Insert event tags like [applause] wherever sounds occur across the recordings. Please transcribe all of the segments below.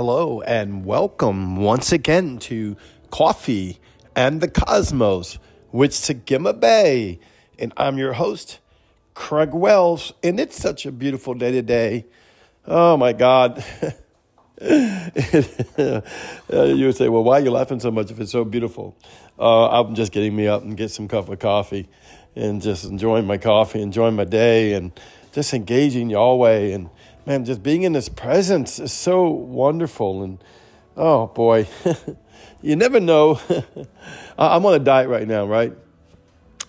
Hello and welcome once again to Coffee and the Cosmos with Sagima Bay. And I'm your host, Craig Wells. And it's such a beautiful day today. Oh my God. [laughs] you would say, well, why are you laughing so much if it's so beautiful? Uh, I'm just getting me up and get some cup of coffee and just enjoying my coffee, enjoying my day, and just engaging Yahweh and man, just being in His presence is so wonderful. And oh boy, [laughs] you never know. [laughs] I'm on a diet right now, right?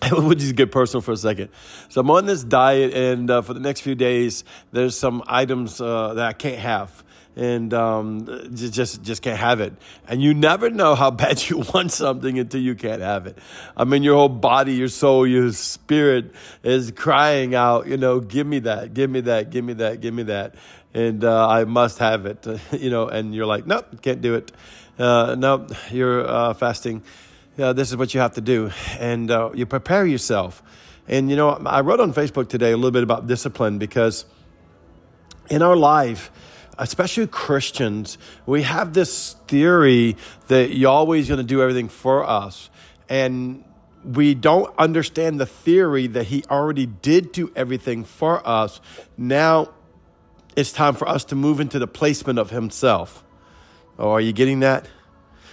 [laughs] we'll just get personal for a second. So I'm on this diet, and uh, for the next few days, there's some items uh, that I can't have and um, just just can't have it. And you never know how bad [laughs] you want something until you can't have it. I mean, your whole body, your soul, your spirit is crying out, you know, give me that, give me that, give me that, give me that, and uh, I must have it, [laughs] you know. And you're like, nope, can't do it. Uh, no, you're uh, fasting. Yeah, this is what you have to do, and uh, you prepare yourself. And you know, I wrote on Facebook today a little bit about discipline because in our life especially Christians, we have this theory that Yahweh is going to do everything for us. And we don't understand the theory that He already did do everything for us. Now it's time for us to move into the placement of Himself. Oh, are you getting that?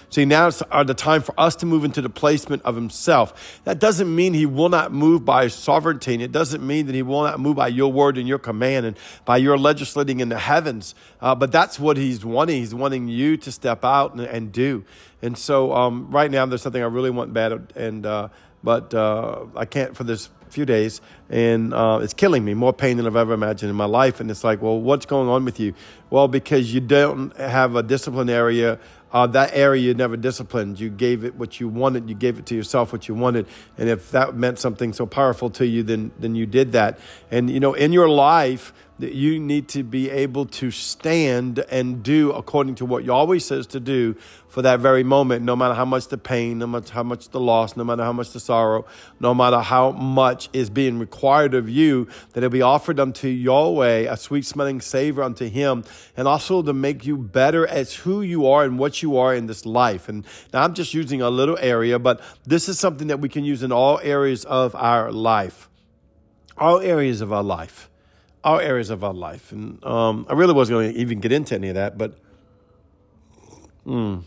See, now it's the time for us to move into the placement of himself. That doesn't mean he will not move by sovereignty. And it doesn't mean that he will not move by your word and your command and by your legislating in the heavens. Uh, but that's what he's wanting. He's wanting you to step out and, and do. And so um, right now, there's something I really want bad. And, uh, but uh, I can't for this few days, and uh, it's killing me more pain than I've ever imagined in my life. And it's like, well, what's going on with you? Well, because you don't have a discipline area uh, that area you never disciplined. You gave it what you wanted. You gave it to yourself what you wanted. And if that meant something so powerful to you, then then you did that. And you know, in your life, that you need to be able to stand and do according to what Yahweh says to do for that very moment, no matter how much the pain, no matter how much the loss, no matter how much the sorrow, no matter how much is being required of you, that it be offered unto Yahweh, a sweet smelling savor unto Him, and also to make you better as who you are and what you are in this life. And now I'm just using a little area, but this is something that we can use in all areas of our life. All areas of our life all areas of our life. And um, I really wasn't going to even get into any of that, but mm,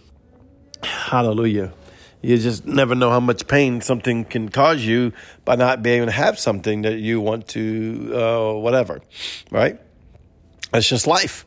hallelujah. You just never know how much pain something can cause you by not being able to have something that you want to, uh, whatever, right? That's just life.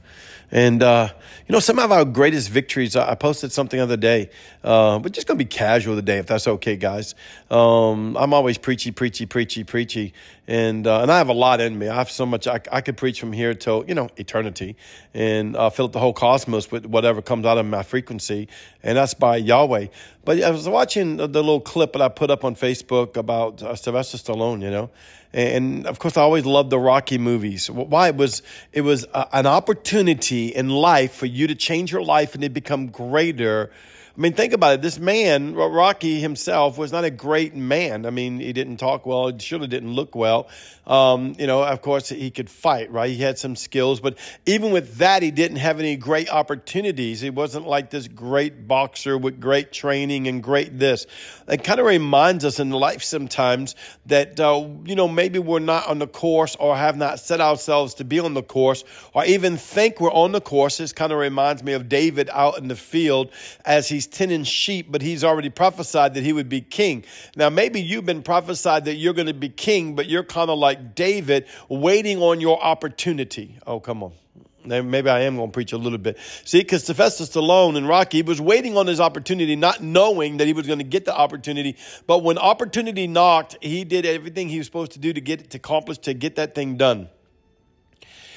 And, uh, you know, some of our greatest victories, I posted something the other day. Uh, we're just going to be casual today, if that's okay, guys. Um, I'm always preachy, preachy, preachy, preachy. And, uh, and I have a lot in me. I have so much, I, I could preach from here till, you know, eternity and uh, fill up the whole cosmos with whatever comes out of my frequency. And that's by Yahweh. But I was watching the little clip that I put up on Facebook about uh, Sylvester Stallone, you know, and of course, I always loved the Rocky movies. Why? It was, it was an opportunity in life for you to change your life and to become greater I mean, think about it. This man, Rocky himself, was not a great man. I mean, he didn't talk well. He surely didn't look well. Um, you know, of course, he could fight, right? He had some skills, but even with that, he didn't have any great opportunities. He wasn't like this great boxer with great training and great this. It kind of reminds us in life sometimes that, uh, you know, maybe we're not on the course or have not set ourselves to be on the course or even think we're on the course. This kind of reminds me of David out in the field as he he's tending sheep, but he's already prophesied that he would be king. Now, maybe you've been prophesied that you're going to be king, but you're kind of like David, waiting on your opportunity. Oh, come on. Maybe I am going to preach a little bit. See, because Sylvester Stallone and Rocky was waiting on his opportunity, not knowing that he was going to get the opportunity. But when opportunity knocked, he did everything he was supposed to do to get it to accomplish, to get that thing done.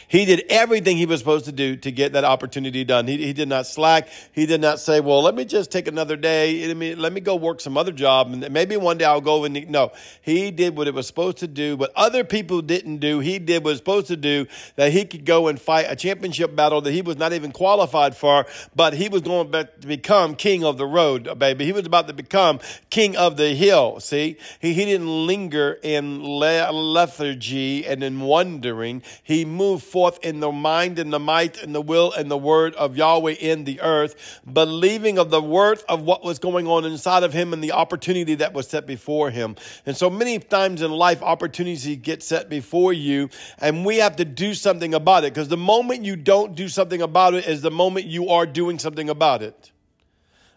He did everything he was supposed to do to get that opportunity done. He, he did not slack. He did not say, well, let me just take another day. Let me, let me go work some other job and maybe one day I'll go and no, he did what it was supposed to do. What other people didn't do, he did what was supposed to do that he could go and fight a championship battle that he was not even qualified for, but he was going to become king of the road, uh, baby. He was about to become king of the hill. See, he, he didn't linger in lethargy and in wondering. He moved forth in the mind and the might and the will and the word of Yahweh in the earth, believing of the worth of what was going on inside of him and the opportunity that was set before him. And so many times in life, opportunities get set before you, and we have to do something about it because the moment you don't do something about it is the moment you are doing something about it.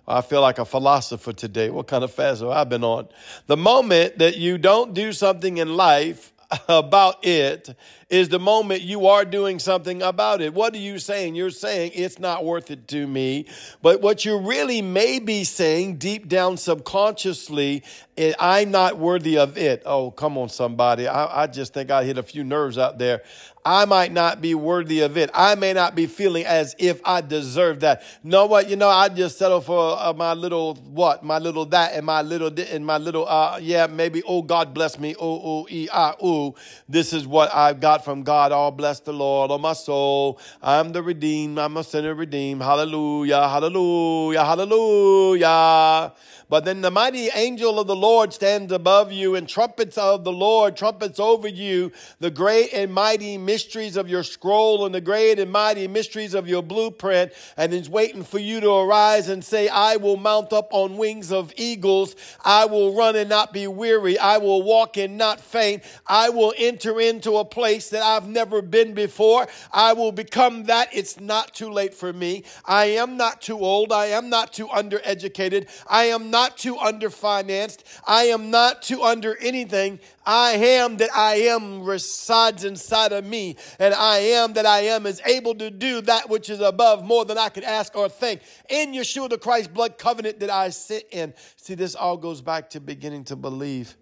I feel like a philosopher today. What kind of fast have I been on? The moment that you don't do something in life about it is the moment you are doing something about it. What are you saying? You're saying it's not worth it to me. But what you really may be saying deep down subconsciously is, I'm not worthy of it. Oh, come on, somebody. I, I just think I hit a few nerves out there. I might not be worthy of it. I may not be feeling as if I deserve that. Know what? You know, I just settle for uh, my little what, my little that, and my little and my little uh, yeah, maybe. Oh, God bless me. Oh, oh, e, ah, ooh. This is what I've got from God. All bless the Lord, oh my soul. I'm the redeemed. I'm a sinner redeemed. Hallelujah, hallelujah, hallelujah. But then the mighty angel of the Lord stands above you, and trumpets of the Lord trumpets over you the great and mighty mysteries of your scroll and the great and mighty mysteries of your blueprint. And he's waiting for you to arise and say, I will mount up on wings of eagles. I will run and not be weary. I will walk and not faint. I will enter into a place that I've never been before. I will become that. It's not too late for me. I am not too old. I am not too undereducated. I am not not too underfinanced. I am not too under anything. I am that I am resides inside of me. And I am that I am is able to do that which is above more than I could ask or think. In Yeshua the Christ blood covenant that I sit in. See, this all goes back to beginning to believe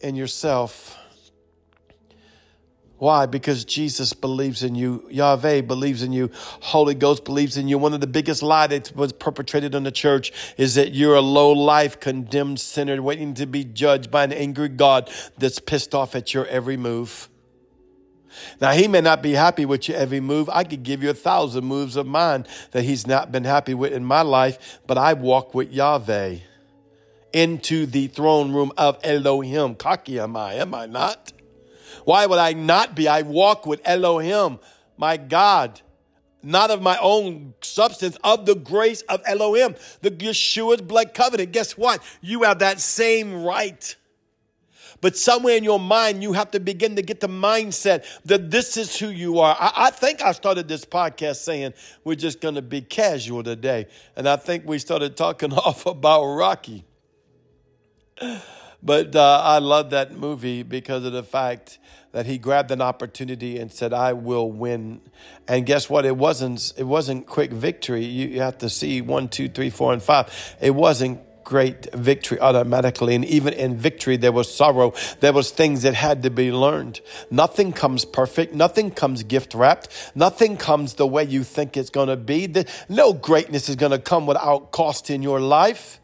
in yourself why? Because Jesus believes in you. Yahweh believes in you. Holy Ghost believes in you. One of the biggest lies that was perpetrated on the church is that you're a low life, condemned sinner waiting to be judged by an angry God that's pissed off at your every move. Now, he may not be happy with your every move. I could give you a thousand moves of mine that he's not been happy with in my life, but I walk with Yahweh into the throne room of Elohim. Cocky am I, am I not? Why would I not be? I walk with Elohim, my God, not of my own substance, of the grace of Elohim, the Yeshua's blood covenant. Guess what? You have that same right. But somewhere in your mind, you have to begin to get the mindset that this is who you are. I, I think I started this podcast saying we're just going to be casual today. And I think we started talking [laughs] off about Rocky. But uh, I love that movie because of the fact that he grabbed an opportunity and said, "I will win." And guess what? It wasn't. It wasn't quick victory. You, you have to see one, two, three, four, and five. It wasn't great victory automatically. And even in victory, there was sorrow. There was things that had to be learned. Nothing comes perfect. Nothing comes gift wrapped. Nothing comes the way you think it's going to be. No greatness is going to come without cost in your life.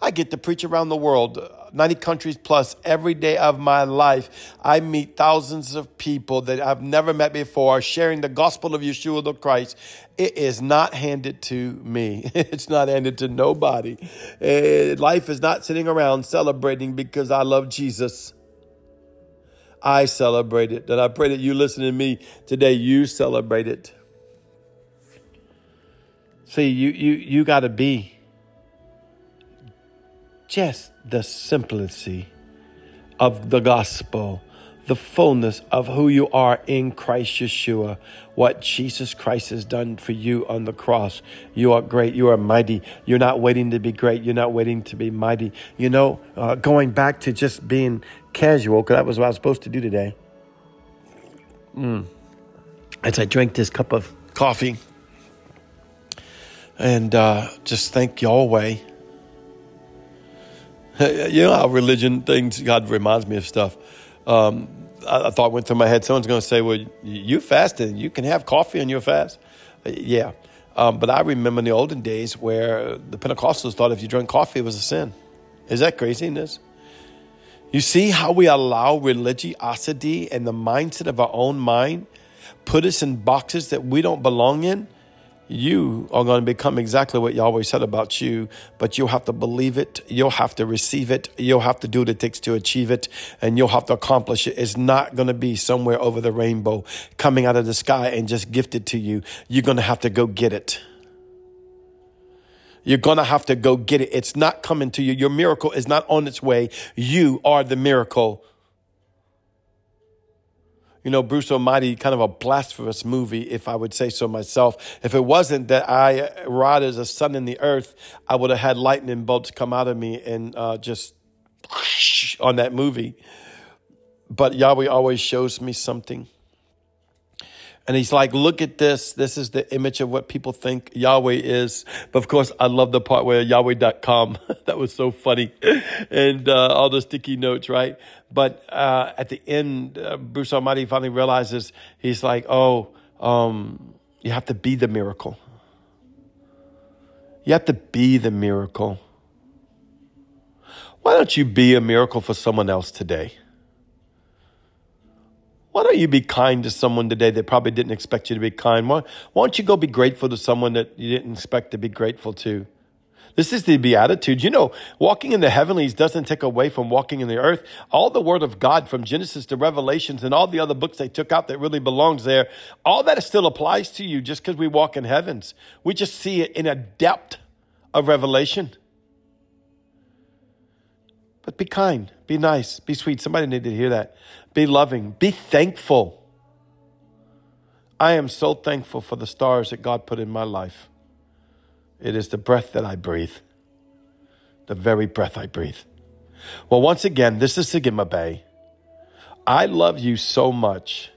I get to preach around the world, 90 countries plus, every day of my life. I meet thousands of people that I've never met before, sharing the gospel of Yeshua the Christ. It is not handed to me. [laughs] It's not handed to nobody. Eh, life is not sitting around celebrating because I love Jesus. I celebrate it. And I pray that you listen to me today, you celebrate it. See, you you you gotta be just the simplicity of the gospel, the fullness of who you are in Christ Yeshua, what Jesus Christ has done for you on the cross. You are great. You are mighty. You're not waiting to be great. You're not waiting to be mighty. You know, uh, going back to just being casual, because that was what I was supposed to do today. Mm. As I drank this cup of coffee and uh, just thank Yahweh [laughs] you know how religion things, God reminds me of stuff. Um, I, I, thought went through my head, someone's going to say, well, you fasted, you can have coffee on your fast. Uh, yeah. Um, but I remember in the olden days where the Pentecostals thought if you drank coffee, it was a sin. Is that craziness? You see how we allow religiosity and the mindset of our own mind put us in boxes that we don't belong in? You are going to become exactly what Yahweh said about you, but you'll have to believe it. You'll have to receive it. You'll have to do what it takes to achieve it, and you'll have to accomplish it. It's not going to be somewhere over the rainbow coming out of the sky and just gifted to you. You're going to have to go get it. You're going to have to go get it. It's not coming to you. Your miracle is not on its way. You are the miracle you know, Bruce Almighty, kind of a blasphemous movie, if I would say so myself. If it wasn't that I ride as a sun in the earth, I would have had lightning bolts come out of me and uh, just [laughs] on that movie. But Yahweh always shows me something. And he's like, look at this. This is the image of what people think Yahweh is. But of course, I love the part where Yahweh.com, [laughs] that was so funny. And uh, all the sticky notes, right? But uh, at the end, uh, Bruce Almighty finally realizes, he's like, oh, um, you have to be the miracle. You have to be the miracle. Why don't you be a miracle for someone else today? Why don't you be kind to someone today that probably didn't expect you to be kind? Why, why don't you go be grateful to someone that you didn't expect to be grateful to? This is the beatitude. You know, walking in the heavenlies doesn't take away from walking in the earth. All the word of God from Genesis to Revelations and all the other books they took out that really belongs there, all that still applies to you just because we walk in heavens. We just see it in a depth of revelation. But be kind, be nice, be sweet. Somebody needed to hear that. Be loving, be thankful. I am so thankful for the stars that God put in my life. It is the breath that I breathe, the very breath I breathe. Well, once again, this is Sigma Bay. I love you so much,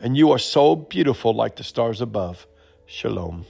and you are so beautiful like the stars above. Shalom.